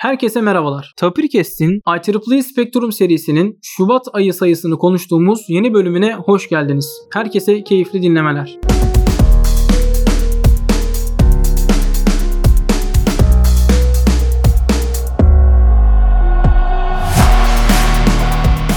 Herkese merhabalar. Tapirkest'in IEEE Spectrum serisinin Şubat ayı sayısını konuştuğumuz yeni bölümüne hoş geldiniz. Herkese keyifli dinlemeler.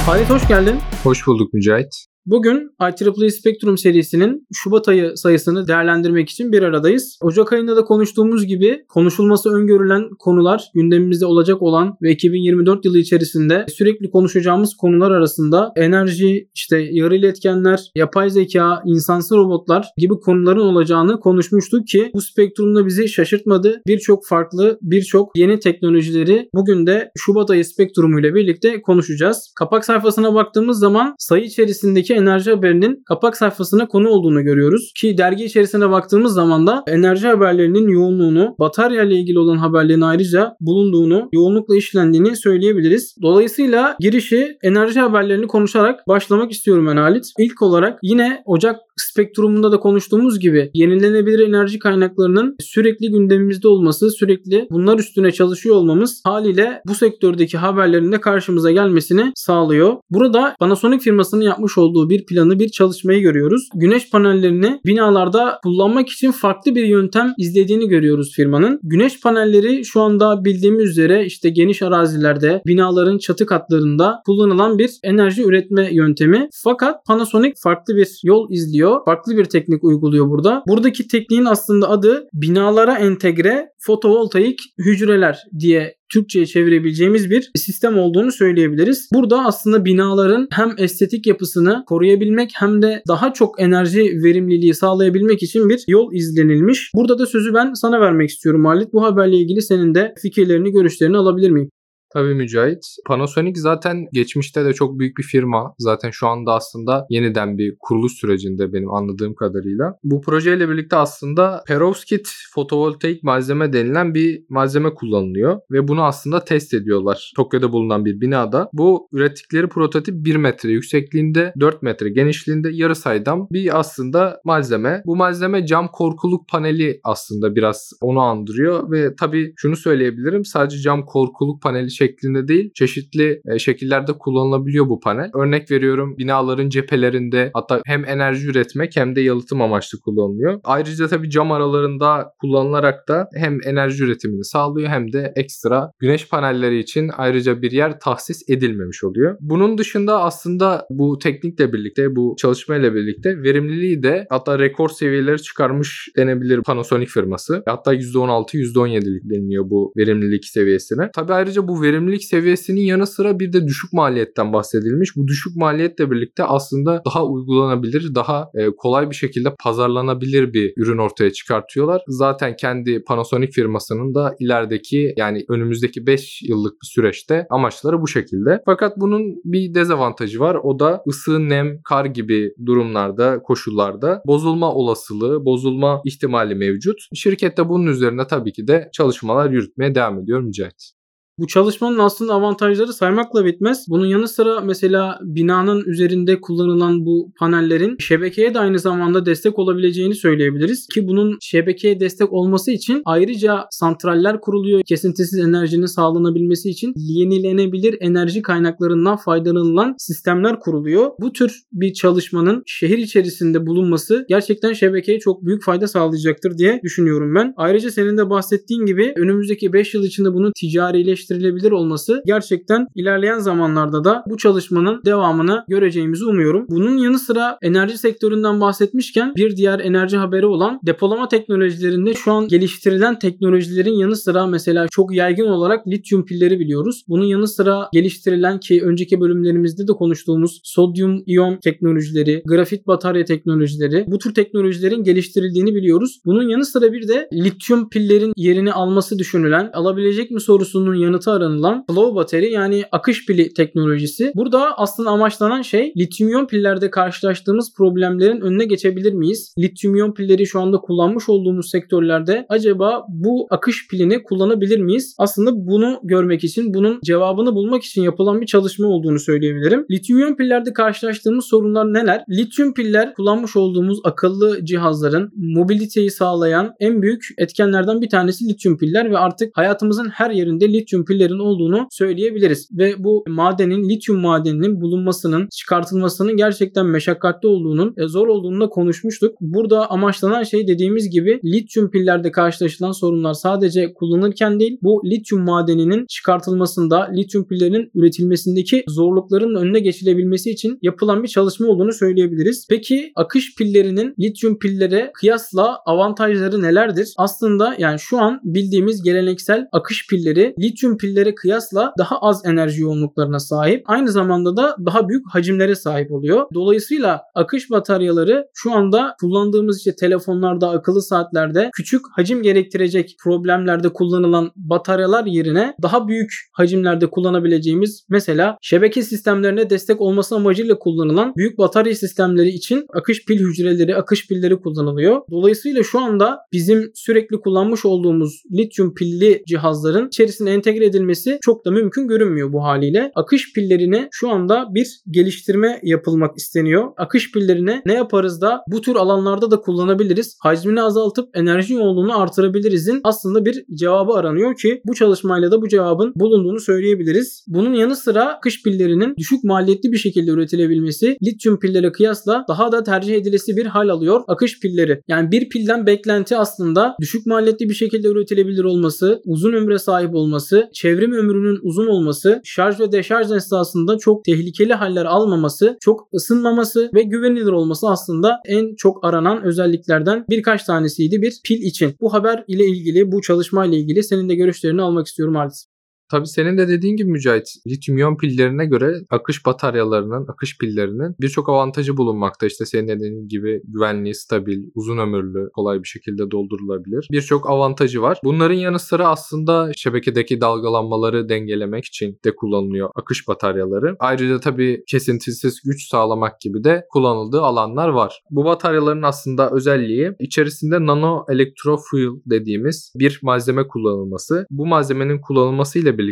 Halit hoş geldin. Hoş bulduk Mücahit. Bugün IEEE Spectrum serisinin Şubat ayı sayısını değerlendirmek için bir aradayız. Ocak ayında da konuştuğumuz gibi konuşulması öngörülen konular, gündemimizde olacak olan ve 2024 yılı içerisinde sürekli konuşacağımız konular arasında enerji, işte yarı iletkenler, yapay zeka, insansı robotlar gibi konuların olacağını konuşmuştuk ki bu spektrumda bizi şaşırtmadı. Birçok farklı, birçok yeni teknolojileri bugün de Şubat ayı spektrumu ile birlikte konuşacağız. Kapak sayfasına baktığımız zaman sayı içerisindeki enerji haberinin kapak sayfasına konu olduğunu görüyoruz. Ki dergi içerisine baktığımız zaman da enerji haberlerinin yoğunluğunu, batarya ile ilgili olan haberlerin ayrıca bulunduğunu, yoğunlukla işlendiğini söyleyebiliriz. Dolayısıyla girişi enerji haberlerini konuşarak başlamak istiyorum ben Halit. İlk olarak yine Ocak spektrumunda da konuştuğumuz gibi yenilenebilir enerji kaynaklarının sürekli gündemimizde olması, sürekli bunlar üstüne çalışıyor olmamız haliyle bu sektördeki haberlerin de karşımıza gelmesini sağlıyor. Burada Panasonic firmasının yapmış olduğu olduğu bir planı, bir çalışmayı görüyoruz. Güneş panellerini binalarda kullanmak için farklı bir yöntem izlediğini görüyoruz firmanın. Güneş panelleri şu anda bildiğimiz üzere işte geniş arazilerde, binaların çatı katlarında kullanılan bir enerji üretme yöntemi. Fakat Panasonic farklı bir yol izliyor. Farklı bir teknik uyguluyor burada. Buradaki tekniğin aslında adı binalara entegre fotovoltaik hücreler diye Türkçe'ye çevirebileceğimiz bir sistem olduğunu söyleyebiliriz. Burada aslında binaların hem estetik yapısını koruyabilmek hem de daha çok enerji verimliliği sağlayabilmek için bir yol izlenilmiş. Burada da sözü ben sana vermek istiyorum Halit. Bu haberle ilgili senin de fikirlerini, görüşlerini alabilir miyim? Tabii Mücahit. Panasonic zaten geçmişte de çok büyük bir firma. Zaten şu anda aslında yeniden bir kuruluş sürecinde benim anladığım kadarıyla. Bu projeyle birlikte aslında perovskit fotovoltaik malzeme denilen bir malzeme kullanılıyor ve bunu aslında test ediyorlar. Tokyo'da bulunan bir binada. Bu ürettikleri prototip 1 metre yüksekliğinde, 4 metre genişliğinde yarı saydam bir aslında malzeme. Bu malzeme cam korkuluk paneli aslında biraz onu andırıyor ve tabii şunu söyleyebilirim sadece cam korkuluk paneli şeklinde değil çeşitli e, şekillerde kullanılabiliyor bu panel. Örnek veriyorum binaların cephelerinde hatta hem enerji üretmek hem de yalıtım amaçlı kullanılıyor. Ayrıca tabii cam aralarında kullanılarak da hem enerji üretimini sağlıyor hem de ekstra güneş panelleri için ayrıca bir yer tahsis edilmemiş oluyor. Bunun dışında aslında bu teknikle birlikte bu çalışmayla birlikte verimliliği de hatta rekor seviyeleri çıkarmış denebilir Panasonic firması. Hatta %16 %17'lik deniliyor bu verimlilik seviyesine. Tabii ayrıca bu verimlilik verimlilik seviyesinin yanı sıra bir de düşük maliyetten bahsedilmiş. Bu düşük maliyetle birlikte aslında daha uygulanabilir, daha e, kolay bir şekilde pazarlanabilir bir ürün ortaya çıkartıyorlar. Zaten kendi Panasonic firmasının da ilerideki yani önümüzdeki 5 yıllık bir süreçte amaçları bu şekilde. Fakat bunun bir dezavantajı var. O da ısı, nem, kar gibi durumlarda, koşullarda bozulma olasılığı, bozulma ihtimali mevcut. Şirket de bunun üzerine tabii ki de çalışmalar yürütmeye devam ediyor Mücahit. Bu çalışmanın aslında avantajları saymakla bitmez. Bunun yanı sıra mesela binanın üzerinde kullanılan bu panellerin şebekeye de aynı zamanda destek olabileceğini söyleyebiliriz. Ki bunun şebekeye destek olması için ayrıca santraller kuruluyor. Kesintisiz enerjinin sağlanabilmesi için yenilenebilir enerji kaynaklarından faydalanılan sistemler kuruluyor. Bu tür bir çalışmanın şehir içerisinde bulunması gerçekten şebekeye çok büyük fayda sağlayacaktır diye düşünüyorum ben. Ayrıca senin de bahsettiğin gibi önümüzdeki 5 yıl içinde bunun ticarileştirilmesi gerçekleştirilebilir olması gerçekten ilerleyen zamanlarda da bu çalışmanın devamını göreceğimizi umuyorum. Bunun yanı sıra enerji sektöründen bahsetmişken bir diğer enerji haberi olan depolama teknolojilerinde şu an geliştirilen teknolojilerin yanı sıra mesela çok yaygın olarak lityum pilleri biliyoruz. Bunun yanı sıra geliştirilen ki önceki bölümlerimizde de konuştuğumuz sodyum iyon teknolojileri, grafit batarya teknolojileri bu tür teknolojilerin geliştirildiğini biliyoruz. Bunun yanı sıra bir de lityum pillerin yerini alması düşünülen alabilecek mi sorusunun yanı yanıtı aranılan flow battery yani akış pili teknolojisi. Burada aslında amaçlanan şey lityum pillerde karşılaştığımız problemlerin önüne geçebilir miyiz? Lityum pilleri şu anda kullanmış olduğumuz sektörlerde acaba bu akış pilini kullanabilir miyiz? Aslında bunu görmek için, bunun cevabını bulmak için yapılan bir çalışma olduğunu söyleyebilirim. Lityum pillerde karşılaştığımız sorunlar neler? Lityum piller kullanmış olduğumuz akıllı cihazların mobiliteyi sağlayan en büyük etkenlerden bir tanesi lityum piller ve artık hayatımızın her yerinde lityum lityum pillerin olduğunu söyleyebiliriz. Ve bu madenin, lityum madeninin bulunmasının, çıkartılmasının gerçekten meşakkatli olduğunun, e, zor olduğunu da konuşmuştuk. Burada amaçlanan şey dediğimiz gibi lityum pillerde karşılaşılan sorunlar sadece kullanırken değil, bu lityum madeninin çıkartılmasında, lityum pillerinin üretilmesindeki zorlukların önüne geçilebilmesi için yapılan bir çalışma olduğunu söyleyebiliriz. Peki akış pillerinin lityum pillere kıyasla avantajları nelerdir? Aslında yani şu an bildiğimiz geleneksel akış pilleri lityum pillere kıyasla daha az enerji yoğunluklarına sahip. Aynı zamanda da daha büyük hacimlere sahip oluyor. Dolayısıyla akış bataryaları şu anda kullandığımız işte telefonlarda, akıllı saatlerde küçük hacim gerektirecek problemlerde kullanılan bataryalar yerine daha büyük hacimlerde kullanabileceğimiz mesela şebeke sistemlerine destek olması amacıyla kullanılan büyük batarya sistemleri için akış pil hücreleri, akış pilleri kullanılıyor. Dolayısıyla şu anda bizim sürekli kullanmış olduğumuz lityum pilli cihazların içerisine entegre edilmesi çok da mümkün görünmüyor bu haliyle. Akış pillerine şu anda bir geliştirme yapılmak isteniyor. Akış pillerine ne yaparız da bu tür alanlarda da kullanabiliriz. Hacmini azaltıp enerji yoğunluğunu artırabilirizin aslında bir cevabı aranıyor ki bu çalışmayla da bu cevabın bulunduğunu söyleyebiliriz. Bunun yanı sıra akış pillerinin düşük maliyetli bir şekilde üretilebilmesi lityum pillere kıyasla daha da tercih edilesi bir hal alıyor akış pilleri. Yani bir pilden beklenti aslında düşük maliyetli bir şekilde üretilebilir olması, uzun ömre sahip olması, çevrim ömrünün uzun olması, şarj ve deşarj esnasında çok tehlikeli haller almaması, çok ısınmaması ve güvenilir olması aslında en çok aranan özelliklerden birkaç tanesiydi bir pil için. Bu haber ile ilgili, bu çalışma ile ilgili senin de görüşlerini almak istiyorum Halis. Tabii senin de dediğin gibi Mücahit, lityum pillerine göre akış bataryalarının, akış pillerinin birçok avantajı bulunmakta. İşte senin dediğin gibi güvenliği, stabil, uzun ömürlü, kolay bir şekilde doldurulabilir. Birçok avantajı var. Bunların yanı sıra aslında şebekedeki dalgalanmaları dengelemek için de kullanılıyor akış bataryaları. Ayrıca tabii kesintisiz güç sağlamak gibi de kullanıldığı alanlar var. Bu bataryaların aslında özelliği içerisinde nano elektrofuel dediğimiz bir malzeme kullanılması. Bu malzemenin kullanılmasıyla birlikte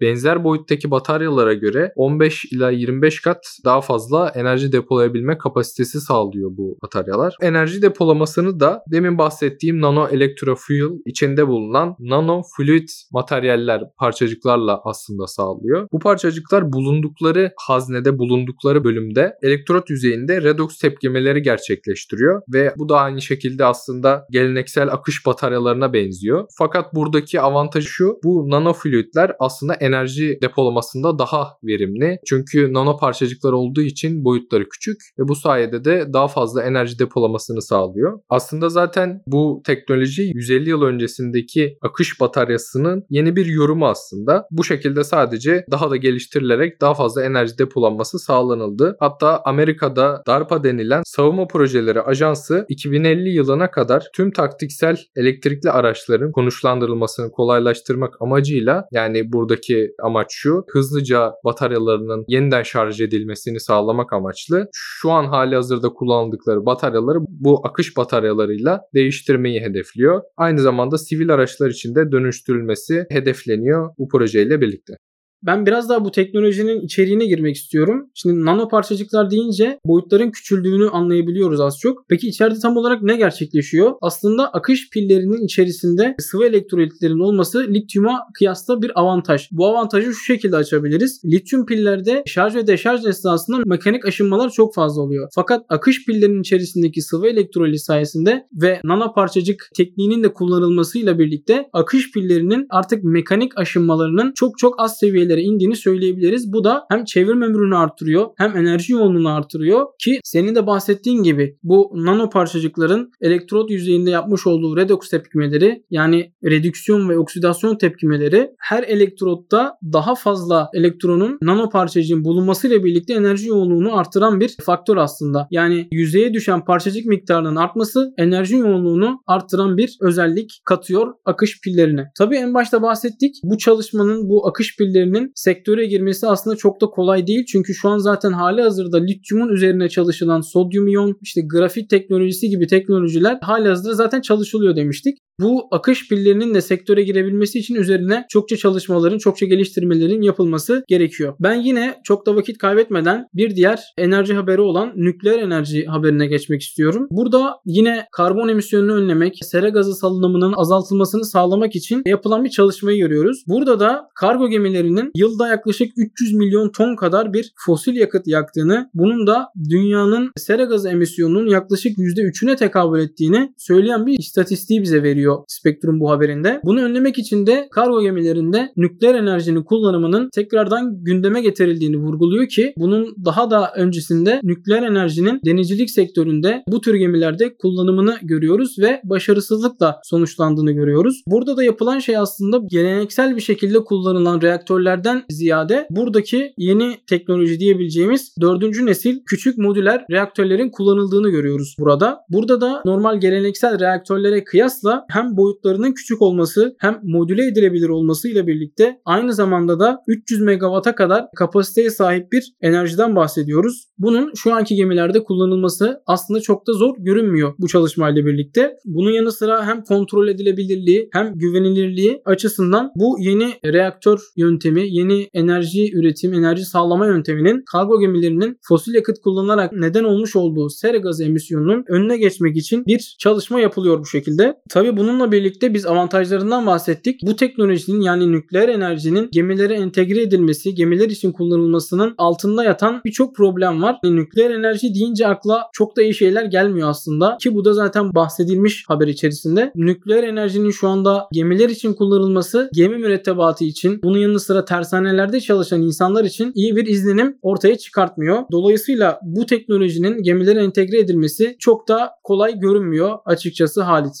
benzer boyuttaki bataryalara göre 15 ila 25 kat daha fazla enerji depolayabilme kapasitesi sağlıyor bu bataryalar. Enerji depolamasını da demin bahsettiğim nano elektrofuel içinde bulunan nano fluid materyaller parçacıklarla aslında sağlıyor. Bu parçacıklar bulundukları haznede bulundukları bölümde elektrot yüzeyinde redoks tepkimeleri gerçekleştiriyor ve bu da aynı şekilde aslında geleneksel akış bataryalarına benziyor. Fakat buradaki avantajı şu bu nano fluidler parçacıklar aslında enerji depolamasında daha verimli. Çünkü nano parçacıklar olduğu için boyutları küçük ve bu sayede de daha fazla enerji depolamasını sağlıyor. Aslında zaten bu teknoloji 150 yıl öncesindeki akış bataryasının yeni bir yorumu aslında. Bu şekilde sadece daha da geliştirilerek daha fazla enerji depolanması sağlanıldı. Hatta Amerika'da DARPA denilen savunma projeleri ajansı 2050 yılına kadar tüm taktiksel elektrikli araçların konuşlandırılmasını kolaylaştırmak amacıyla yani yani buradaki amaç şu. Hızlıca bataryalarının yeniden şarj edilmesini sağlamak amaçlı. Şu an hali hazırda kullanıldıkları bataryaları bu akış bataryalarıyla değiştirmeyi hedefliyor. Aynı zamanda sivil araçlar için de dönüştürülmesi hedefleniyor bu projeyle birlikte. Ben biraz daha bu teknolojinin içeriğine girmek istiyorum. Şimdi nano parçacıklar deyince boyutların küçüldüğünü anlayabiliyoruz az çok. Peki içeride tam olarak ne gerçekleşiyor? Aslında akış pillerinin içerisinde sıvı elektrolitlerin olması lityuma kıyasla bir avantaj. Bu avantajı şu şekilde açabiliriz. Lityum pillerde şarj ve deşarj esnasında mekanik aşınmalar çok fazla oluyor. Fakat akış pillerinin içerisindeki sıvı elektrolit sayesinde ve nano parçacık tekniğinin de kullanılmasıyla birlikte akış pillerinin artık mekanik aşınmalarının çok çok az seviyede seviyelere indiğini söyleyebiliriz. Bu da hem çevrim ömrünü artırıyor hem enerji yoğunluğunu artırıyor ki senin de bahsettiğin gibi bu nano parçacıkların elektrot yüzeyinde yapmış olduğu redoks tepkimeleri yani redüksiyon ve oksidasyon tepkimeleri her elektrotta daha fazla elektronun nano parçacığın bulunmasıyla birlikte enerji yoğunluğunu artıran bir faktör aslında. Yani yüzeye düşen parçacık miktarının artması enerji yoğunluğunu artıran bir özellik katıyor akış pillerine. Tabii en başta bahsettik. Bu çalışmanın bu akış pillerini gemilerinin sektöre girmesi aslında çok da kolay değil. Çünkü şu an zaten hali hazırda lityumun üzerine çalışılan sodyum iyon, işte grafit teknolojisi gibi teknolojiler hali hazırda zaten çalışılıyor demiştik. Bu akış pillerinin de sektöre girebilmesi için üzerine çokça çalışmaların, çokça geliştirmelerin yapılması gerekiyor. Ben yine çok da vakit kaybetmeden bir diğer enerji haberi olan nükleer enerji haberine geçmek istiyorum. Burada yine karbon emisyonunu önlemek, sera gazı salınımının azaltılmasını sağlamak için yapılan bir çalışmayı görüyoruz. Burada da kargo gemilerinin yılda yaklaşık 300 milyon ton kadar bir fosil yakıt yaktığını, bunun da dünyanın sera gazı emisyonunun yaklaşık %3'üne tekabül ettiğini söyleyen bir istatistiği bize veriyor Spektrum bu haberinde. Bunu önlemek için de kargo gemilerinde nükleer enerjinin kullanımının tekrardan gündeme getirildiğini vurguluyor ki bunun daha da öncesinde nükleer enerjinin denizcilik sektöründe bu tür gemilerde kullanımını görüyoruz ve başarısızlıkla sonuçlandığını görüyoruz. Burada da yapılan şey aslında geleneksel bir şekilde kullanılan reaktörlerden ziyade buradaki yeni teknoloji diyebileceğimiz dördüncü nesil küçük modüler reaktörlerin kullanıldığını görüyoruz burada. Burada da normal geleneksel reaktörlere kıyasla hem boyutlarının küçük olması hem modüle edilebilir olması ile birlikte aynı zamanda da 300 megawata kadar kapasiteye sahip bir enerjiden bahsediyoruz. Bunun şu anki gemilerde kullanılması aslında çok da zor görünmüyor bu çalışmayla birlikte. Bunun yanı sıra hem kontrol edilebilirliği hem güvenilirliği açısından bu yeni reaktör yöntemi, yeni enerji üretim, enerji sağlama yönteminin kargo gemilerinin fosil yakıt kullanarak neden olmuş olduğu sera gazı emisyonunun önüne geçmek için bir çalışma yapılıyor bu şekilde. Tabi bununla birlikte biz avantajlarından bahsettik. Bu teknolojinin yani nükleer enerjinin gemilere entegre edilmesi, gemiler için kullanılmasının altında yatan birçok problem var. Yani nükleer enerji deyince akla çok da iyi şeyler gelmiyor aslında ki bu da zaten bahsedilmiş haber içerisinde. Nükleer enerjinin şu anda gemiler için kullanılması gemi mürettebatı için bunun yanı sıra tersanelerde çalışan insanlar için iyi bir izlenim ortaya çıkartmıyor. Dolayısıyla bu teknolojinin gemilere entegre edilmesi çok da kolay görünmüyor açıkçası Halit.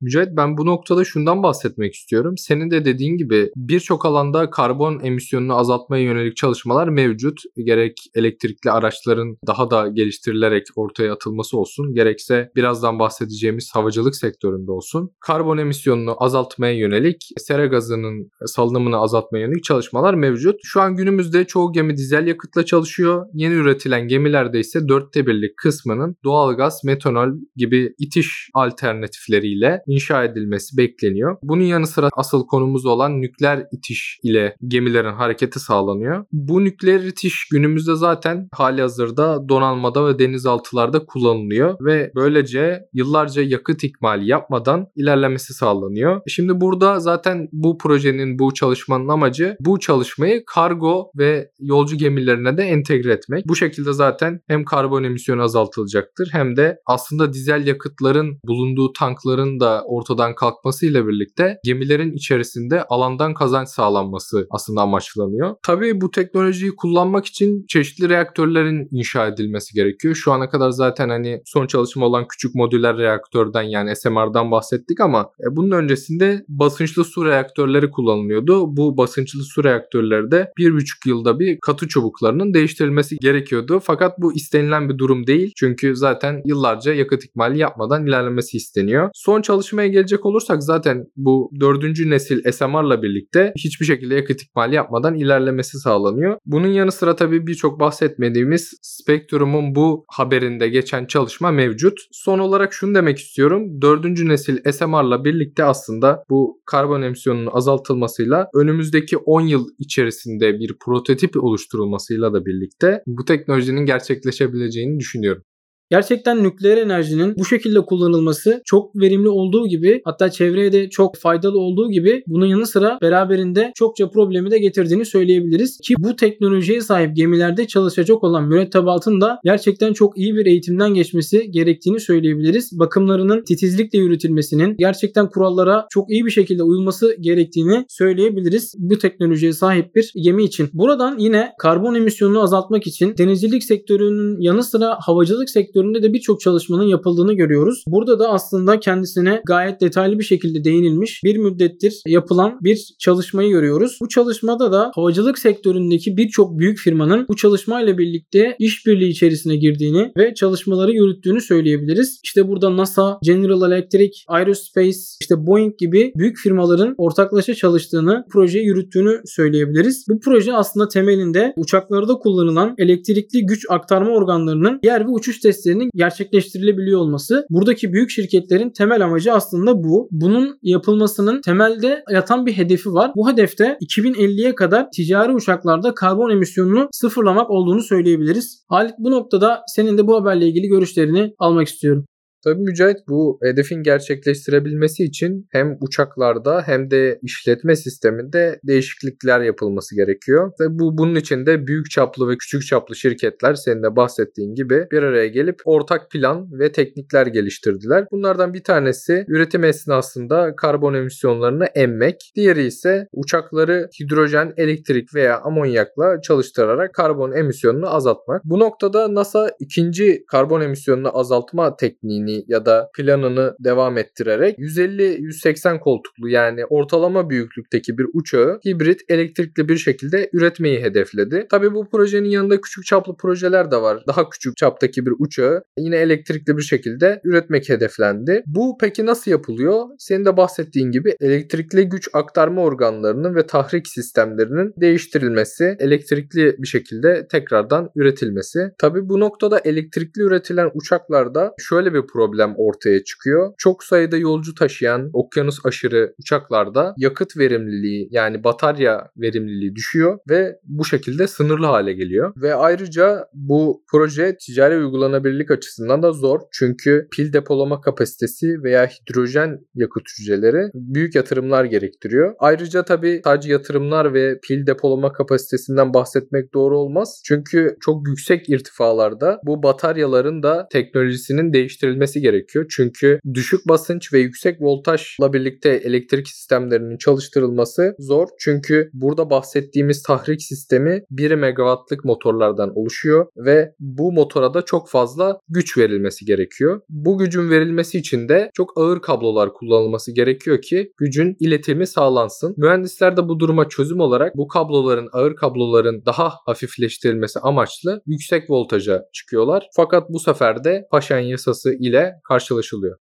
Mücahit ben bu noktada şundan bahsetmek istiyorum. Senin de dediğin gibi birçok alanda karbon emisyonunu azaltmaya yönelik çalışmalar mevcut. Gerek elektrikli araçların daha da geliştirilerek ortaya atılması olsun, gerekse birazdan bahsedeceğimiz havacılık sektöründe olsun. Karbon emisyonunu azaltmaya yönelik, sera gazının salınımını azaltmaya yönelik çalışmalar mevcut. Şu an günümüzde çoğu gemi dizel yakıtla çalışıyor. Yeni üretilen gemilerde ise dörtte birlik kısmının doğalgaz, metanol gibi itiş alternatifleriyle inşa edilmesi bekleniyor. Bunun yanı sıra asıl konumuz olan nükleer itiş ile gemilerin hareketi sağlanıyor. Bu nükleer itiş günümüzde zaten hali hazırda donanmada ve denizaltılarda kullanılıyor ve böylece yıllarca yakıt ikmali yapmadan ilerlemesi sağlanıyor. Şimdi burada zaten bu projenin, bu çalışmanın amacı bu çalışmayı kargo ve yolcu gemilerine de entegre etmek. Bu şekilde zaten hem karbon emisyonu azaltılacaktır hem de aslında dizel yakıtların bulunduğu tankların da ortadan kalkmasıyla birlikte gemilerin içerisinde alandan kazanç sağlanması aslında amaçlanıyor. Tabii bu teknolojiyi kullanmak için çeşitli reaktörlerin inşa edilmesi gerekiyor. Şu ana kadar zaten hani son çalışma olan küçük modüler reaktörden yani SMR'dan bahsettik ama e, bunun öncesinde basınçlı su reaktörleri kullanılıyordu. Bu basınçlı su reaktörleri de bir buçuk yılda bir katı çubuklarının değiştirilmesi gerekiyordu. Fakat bu istenilen bir durum değil. Çünkü zaten yıllarca yakıt ikmali yapmadan ilerlemesi isteniyor. Son çalışma çalışmaya gelecek olursak zaten bu dördüncü nesil SMR'la birlikte hiçbir şekilde yakıt ikmali yapmadan ilerlemesi sağlanıyor. Bunun yanı sıra tabii birçok bahsetmediğimiz Spectrum'un bu haberinde geçen çalışma mevcut. Son olarak şunu demek istiyorum. Dördüncü nesil SMR'la birlikte aslında bu karbon emisyonunun azaltılmasıyla önümüzdeki 10 yıl içerisinde bir prototip oluşturulmasıyla da birlikte bu teknolojinin gerçekleşebileceğini düşünüyorum. Gerçekten nükleer enerjinin bu şekilde kullanılması çok verimli olduğu gibi hatta çevreye de çok faydalı olduğu gibi bunun yanı sıra beraberinde çokça problemi de getirdiğini söyleyebiliriz. Ki bu teknolojiye sahip gemilerde çalışacak olan mürettebatın da gerçekten çok iyi bir eğitimden geçmesi gerektiğini söyleyebiliriz. Bakımlarının titizlikle yürütülmesinin gerçekten kurallara çok iyi bir şekilde uyulması gerektiğini söyleyebiliriz bu teknolojiye sahip bir gemi için. Buradan yine karbon emisyonunu azaltmak için denizcilik sektörünün yanı sıra havacılık sektörü sektöründe de birçok çalışmanın yapıldığını görüyoruz. Burada da aslında kendisine gayet detaylı bir şekilde değinilmiş bir müddettir yapılan bir çalışmayı görüyoruz. Bu çalışmada da havacılık sektöründeki birçok büyük firmanın bu çalışmayla birlikte işbirliği içerisine girdiğini ve çalışmaları yürüttüğünü söyleyebiliriz. İşte burada NASA, General Electric, Aerospace, işte Boeing gibi büyük firmaların ortaklaşa çalıştığını, projeyi yürüttüğünü söyleyebiliriz. Bu proje aslında temelinde uçaklarda kullanılan elektrikli güç aktarma organlarının yer ve uçuş testlerinin gerçekleştirilebiliyor olması. Buradaki büyük şirketlerin temel amacı aslında bu. Bunun yapılmasının temelde yatan bir hedefi var. Bu hedefte 2050'ye kadar ticari uçaklarda karbon emisyonunu sıfırlamak olduğunu söyleyebiliriz. Halit bu noktada senin de bu haberle ilgili görüşlerini almak istiyorum. Tabii Mücahit bu hedefin gerçekleştirebilmesi için hem uçaklarda hem de işletme sisteminde değişiklikler yapılması gerekiyor. Ve bu bunun için de büyük çaplı ve küçük çaplı şirketler senin de bahsettiğin gibi bir araya gelip ortak plan ve teknikler geliştirdiler. Bunlardan bir tanesi üretim esnasında karbon emisyonlarını emmek. Diğeri ise uçakları hidrojen, elektrik veya amonyakla çalıştırarak karbon emisyonunu azaltmak. Bu noktada NASA ikinci karbon emisyonunu azaltma tekniğini ya da planını devam ettirerek 150-180 koltuklu yani ortalama büyüklükteki bir uçağı hibrit elektrikli bir şekilde üretmeyi hedefledi. Tabii bu projenin yanında küçük çaplı projeler de var. Daha küçük çaptaki bir uçağı yine elektrikli bir şekilde üretmek hedeflendi. Bu peki nasıl yapılıyor? Senin de bahsettiğin gibi elektrikli güç aktarma organlarının ve tahrik sistemlerinin değiştirilmesi, elektrikli bir şekilde tekrardan üretilmesi. Tabii bu noktada elektrikli üretilen uçaklarda şöyle bir problem ortaya çıkıyor. Çok sayıda yolcu taşıyan okyanus aşırı uçaklarda yakıt verimliliği yani batarya verimliliği düşüyor ve bu şekilde sınırlı hale geliyor. Ve ayrıca bu proje ticari uygulanabilirlik açısından da zor. Çünkü pil depolama kapasitesi veya hidrojen yakıt hücreleri büyük yatırımlar gerektiriyor. Ayrıca tabii sadece yatırımlar ve pil depolama kapasitesinden bahsetmek doğru olmaz. Çünkü çok yüksek irtifalarda bu bataryaların da teknolojisinin değiştirilmesi edilmesi gerekiyor. Çünkü düşük basınç ve yüksek voltajla birlikte elektrik sistemlerinin çalıştırılması zor. Çünkü burada bahsettiğimiz tahrik sistemi 1 megawattlık motorlardan oluşuyor ve bu motora da çok fazla güç verilmesi gerekiyor. Bu gücün verilmesi için de çok ağır kablolar kullanılması gerekiyor ki gücün iletimi sağlansın. Mühendisler de bu duruma çözüm olarak bu kabloların ağır kabloların daha hafifleştirilmesi amaçlı yüksek voltaja çıkıyorlar. Fakat bu sefer de Paşen yasası ile ile karşılaşılıyor.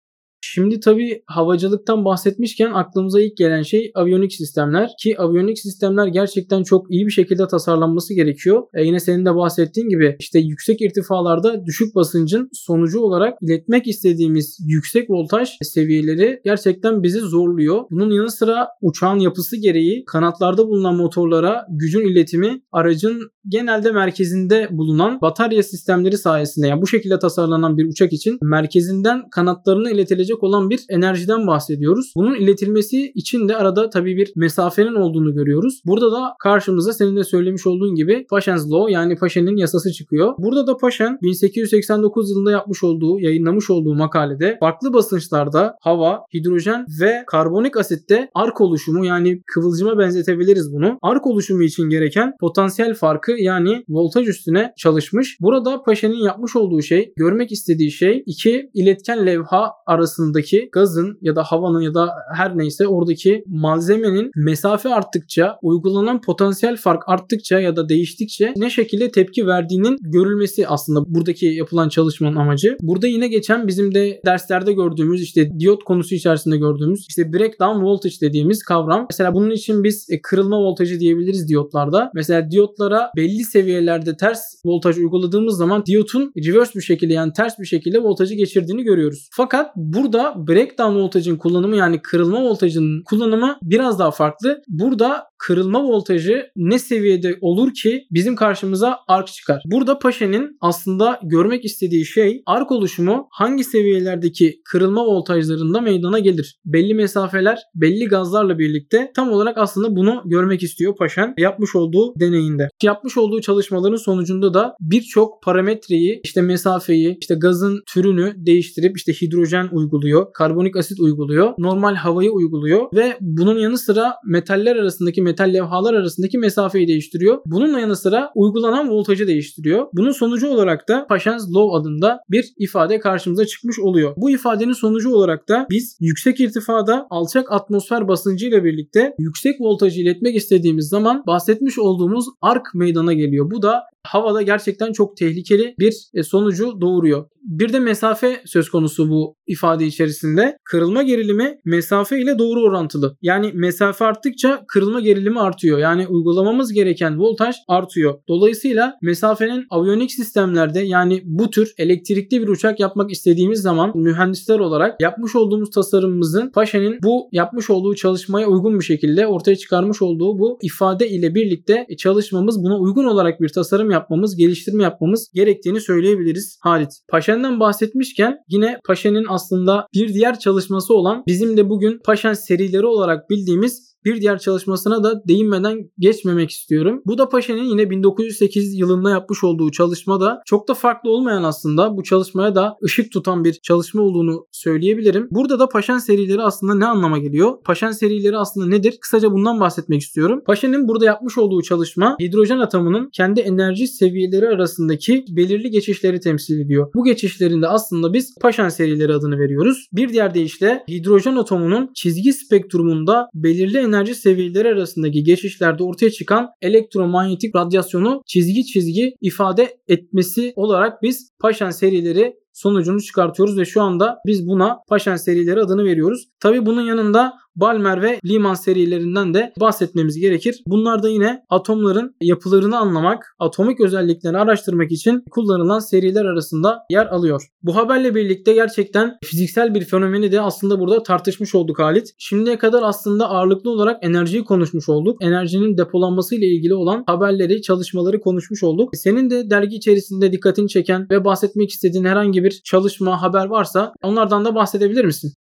Şimdi tabii havacılıktan bahsetmişken aklımıza ilk gelen şey aviyonik sistemler ki aviyonik sistemler gerçekten çok iyi bir şekilde tasarlanması gerekiyor. E yine senin de bahsettiğin gibi işte yüksek irtifalarda düşük basıncın sonucu olarak iletmek istediğimiz yüksek voltaj seviyeleri gerçekten bizi zorluyor. Bunun yanı sıra uçağın yapısı gereği kanatlarda bulunan motorlara gücün iletimi aracın genelde merkezinde bulunan batarya sistemleri sayesinde yani bu şekilde tasarlanan bir uçak için merkezinden kanatlarına iletilecek iletecek olan bir enerjiden bahsediyoruz. Bunun iletilmesi için de arada tabii bir mesafenin olduğunu görüyoruz. Burada da karşımıza senin de söylemiş olduğun gibi Paşen's Law yani Paşen'in yasası çıkıyor. Burada da Paşen 1889 yılında yapmış olduğu, yayınlamış olduğu makalede farklı basınçlarda hava, hidrojen ve karbonik asitte ark oluşumu yani kıvılcıma benzetebiliriz bunu. Ark oluşumu için gereken potansiyel farkı yani voltaj üstüne çalışmış. Burada Paşen'in yapmış olduğu şey, görmek istediği şey iki iletken levha arasında arasındaki gazın ya da havanın ya da her neyse oradaki malzemenin mesafe arttıkça uygulanan potansiyel fark arttıkça ya da değiştikçe ne şekilde tepki verdiğinin görülmesi aslında buradaki yapılan çalışmanın amacı. Burada yine geçen bizim de derslerde gördüğümüz işte diyot konusu içerisinde gördüğümüz işte breakdown voltage dediğimiz kavram. Mesela bunun için biz e, kırılma voltajı diyebiliriz diyotlarda. Mesela diyotlara belli seviyelerde ters voltaj uyguladığımız zaman diyotun reverse bir şekilde yani ters bir şekilde voltajı geçirdiğini görüyoruz. Fakat burada Burada breakdown voltajın kullanımı yani kırılma voltajının kullanımı biraz daha farklı. Burada kırılma voltajı ne seviyede olur ki bizim karşımıza ark çıkar. Burada Paşa'nın aslında görmek istediği şey ark oluşumu hangi seviyelerdeki kırılma voltajlarında meydana gelir. Belli mesafeler, belli gazlarla birlikte tam olarak aslında bunu görmek istiyor Paşen yapmış olduğu deneyinde. Yapmış olduğu çalışmaların sonucunda da birçok parametreyi, işte mesafeyi, işte gazın türünü değiştirip işte hidrojen uyguluyor uyguluyor. Karbonik asit uyguluyor. Normal havayı uyguluyor ve bunun yanı sıra metaller arasındaki metal levhalar arasındaki mesafeyi değiştiriyor. Bununla yanı sıra uygulanan voltajı değiştiriyor. Bunun sonucu olarak da Paşen's Law adında bir ifade karşımıza çıkmış oluyor. Bu ifadenin sonucu olarak da biz yüksek irtifada alçak atmosfer basıncı ile birlikte yüksek voltajı iletmek istediğimiz zaman bahsetmiş olduğumuz ark meydana geliyor. Bu da havada gerçekten çok tehlikeli bir e, sonucu doğuruyor. Bir de mesafe söz konusu bu ifade içerisinde. Kırılma gerilimi mesafe ile doğru orantılı. Yani mesafe arttıkça kırılma gerilimi artıyor. Yani uygulamamız gereken voltaj artıyor. Dolayısıyla mesafenin aviyonik sistemlerde yani bu tür elektrikli bir uçak yapmak istediğimiz zaman mühendisler olarak yapmış olduğumuz tasarımımızın Paşa'nın bu yapmış olduğu çalışmaya uygun bir şekilde ortaya çıkarmış olduğu bu ifade ile birlikte çalışmamız buna uygun olarak bir tasarım yapmamız, geliştirme yapmamız gerektiğini söyleyebiliriz Halit. Paşen'den bahsetmişken yine Paşen'in aslında bir diğer çalışması olan bizim de bugün Paşen serileri olarak bildiğimiz bir diğer çalışmasına da değinmeden geçmemek istiyorum. Bu da Paşa'nın yine 1908 yılında yapmış olduğu çalışma da çok da farklı olmayan aslında bu çalışmaya da ışık tutan bir çalışma olduğunu söyleyebilirim. Burada da Paşen serileri aslında ne anlama geliyor? Paşen serileri aslında nedir? Kısaca bundan bahsetmek istiyorum. Paşa'nın burada yapmış olduğu çalışma hidrojen atomunun kendi enerji seviyeleri arasındaki belirli geçişleri temsil ediyor. Bu geçişlerinde aslında biz Paşen serileri adını veriyoruz. Bir diğer deyişle hidrojen atomunun çizgi spektrumunda belirli enerji seviyeleri arasındaki geçişlerde ortaya çıkan elektromanyetik radyasyonu çizgi çizgi ifade etmesi olarak biz Paşen serileri sonucunu çıkartıyoruz ve şu anda biz buna Paşen serileri adını veriyoruz. Tabi bunun yanında Balmer ve Lyman serilerinden de bahsetmemiz gerekir. Bunlar da yine atomların yapılarını anlamak, atomik özelliklerini araştırmak için kullanılan seriler arasında yer alıyor. Bu haberle birlikte gerçekten fiziksel bir fenomeni de aslında burada tartışmış olduk Halit. Şimdiye kadar aslında ağırlıklı olarak enerjiyi konuşmuş olduk. Enerjinin depolanması ile ilgili olan haberleri, çalışmaları konuşmuş olduk. Senin de dergi içerisinde dikkatini çeken ve bahsetmek istediğin herhangi bir çalışma, haber varsa onlardan da bahsedebilir misin?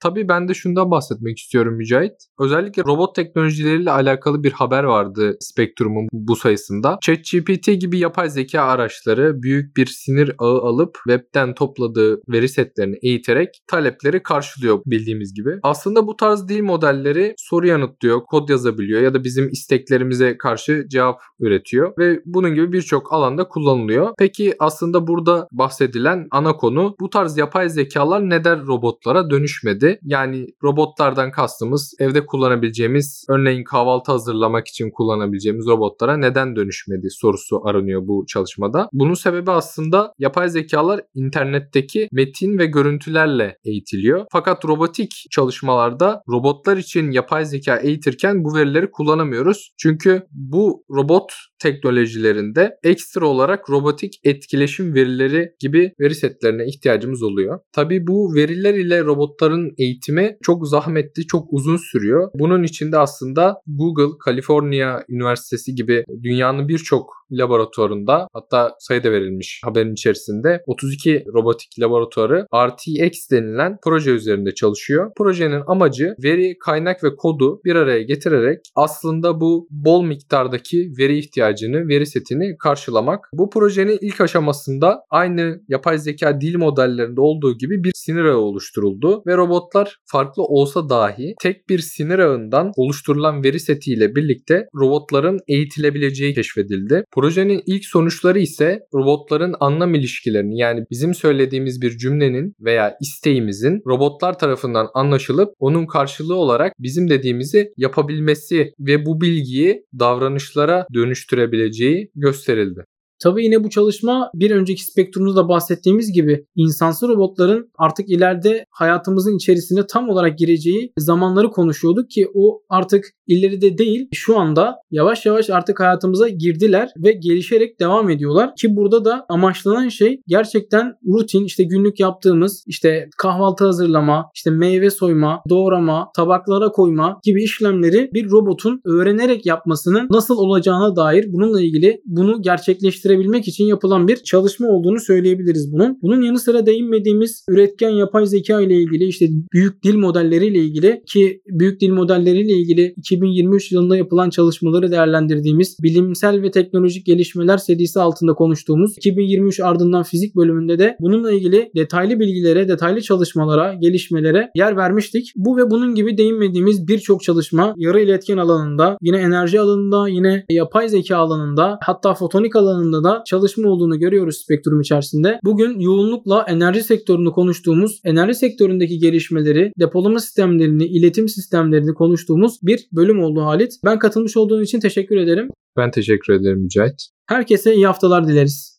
Tabii ben de şundan bahsetmek istiyorum Mücahit. Özellikle robot teknolojileriyle alakalı bir haber vardı Spectrum'un bu sayısında. ChatGPT gibi yapay zeka araçları büyük bir sinir ağı alıp webten topladığı veri setlerini eğiterek talepleri karşılıyor bildiğimiz gibi. Aslında bu tarz dil modelleri soru yanıtlıyor, kod yazabiliyor ya da bizim isteklerimize karşı cevap üretiyor ve bunun gibi birçok alanda kullanılıyor. Peki aslında burada bahsedilen ana konu bu tarz yapay zekalar neden robotlara dönüşmedi? Edildi. Yani robotlardan kastımız evde kullanabileceğimiz örneğin kahvaltı hazırlamak için kullanabileceğimiz robotlara neden dönüşmedi sorusu aranıyor bu çalışmada. Bunun sebebi aslında yapay zekalar internetteki metin ve görüntülerle eğitiliyor. Fakat robotik çalışmalarda robotlar için yapay zeka eğitirken bu verileri kullanamıyoruz. Çünkü bu robot teknolojilerinde ekstra olarak robotik etkileşim verileri gibi veri setlerine ihtiyacımız oluyor. Tabi bu veriler ile robotların eğitimi çok zahmetli, çok uzun sürüyor. Bunun içinde aslında Google, Kaliforniya Üniversitesi gibi dünyanın birçok laboratuvarında hatta sayı da verilmiş haberin içerisinde 32 robotik laboratuvarı RTX denilen proje üzerinde çalışıyor. Projenin amacı veri, kaynak ve kodu bir araya getirerek aslında bu bol miktardaki veri ihtiyacını, veri setini karşılamak. Bu projenin ilk aşamasında aynı yapay zeka dil modellerinde olduğu gibi bir sinir ağı oluşturuldu ve robotlar farklı olsa dahi tek bir sinir ağından oluşturulan veri setiyle birlikte robotların eğitilebileceği keşfedildi. Projenin ilk sonuçları ise robotların anlam ilişkilerini yani bizim söylediğimiz bir cümlenin veya isteğimizin robotlar tarafından anlaşılıp onun karşılığı olarak bizim dediğimizi yapabilmesi ve bu bilgiyi davranışlara dönüştürebileceği gösterildi. Tabii yine bu çalışma bir önceki spektrumda da bahsettiğimiz gibi insansı robotların artık ileride hayatımızın içerisine tam olarak gireceği zamanları konuşuyorduk ki o artık ileride değil şu anda yavaş yavaş artık hayatımıza girdiler ve gelişerek devam ediyorlar ki burada da amaçlanan şey gerçekten rutin işte günlük yaptığımız işte kahvaltı hazırlama, işte meyve soyma, doğrama, tabaklara koyma gibi işlemleri bir robotun öğrenerek yapmasının nasıl olacağına dair bununla ilgili bunu gerçekleştirmek geliştirebilmek için yapılan bir çalışma olduğunu söyleyebiliriz bunun. Bunun yanı sıra değinmediğimiz üretken yapay zeka ile ilgili işte büyük dil modelleri ile ilgili ki büyük dil modelleri ile ilgili 2023 yılında yapılan çalışmaları değerlendirdiğimiz bilimsel ve teknolojik gelişmeler serisi altında konuştuğumuz 2023 ardından fizik bölümünde de bununla ilgili detaylı bilgilere, detaylı çalışmalara, gelişmelere yer vermiştik. Bu ve bunun gibi değinmediğimiz birçok çalışma yarı iletken alanında, yine enerji alanında, yine yapay zeka alanında, hatta fotonik alanında da çalışma olduğunu görüyoruz spektrum içerisinde. Bugün yoğunlukla enerji sektörünü konuştuğumuz, enerji sektöründeki gelişmeleri, depolama sistemlerini, iletim sistemlerini konuştuğumuz bir bölüm oldu Halit. Ben katılmış olduğun için teşekkür ederim. Ben teşekkür ederim Mücahit. Herkese iyi haftalar dileriz.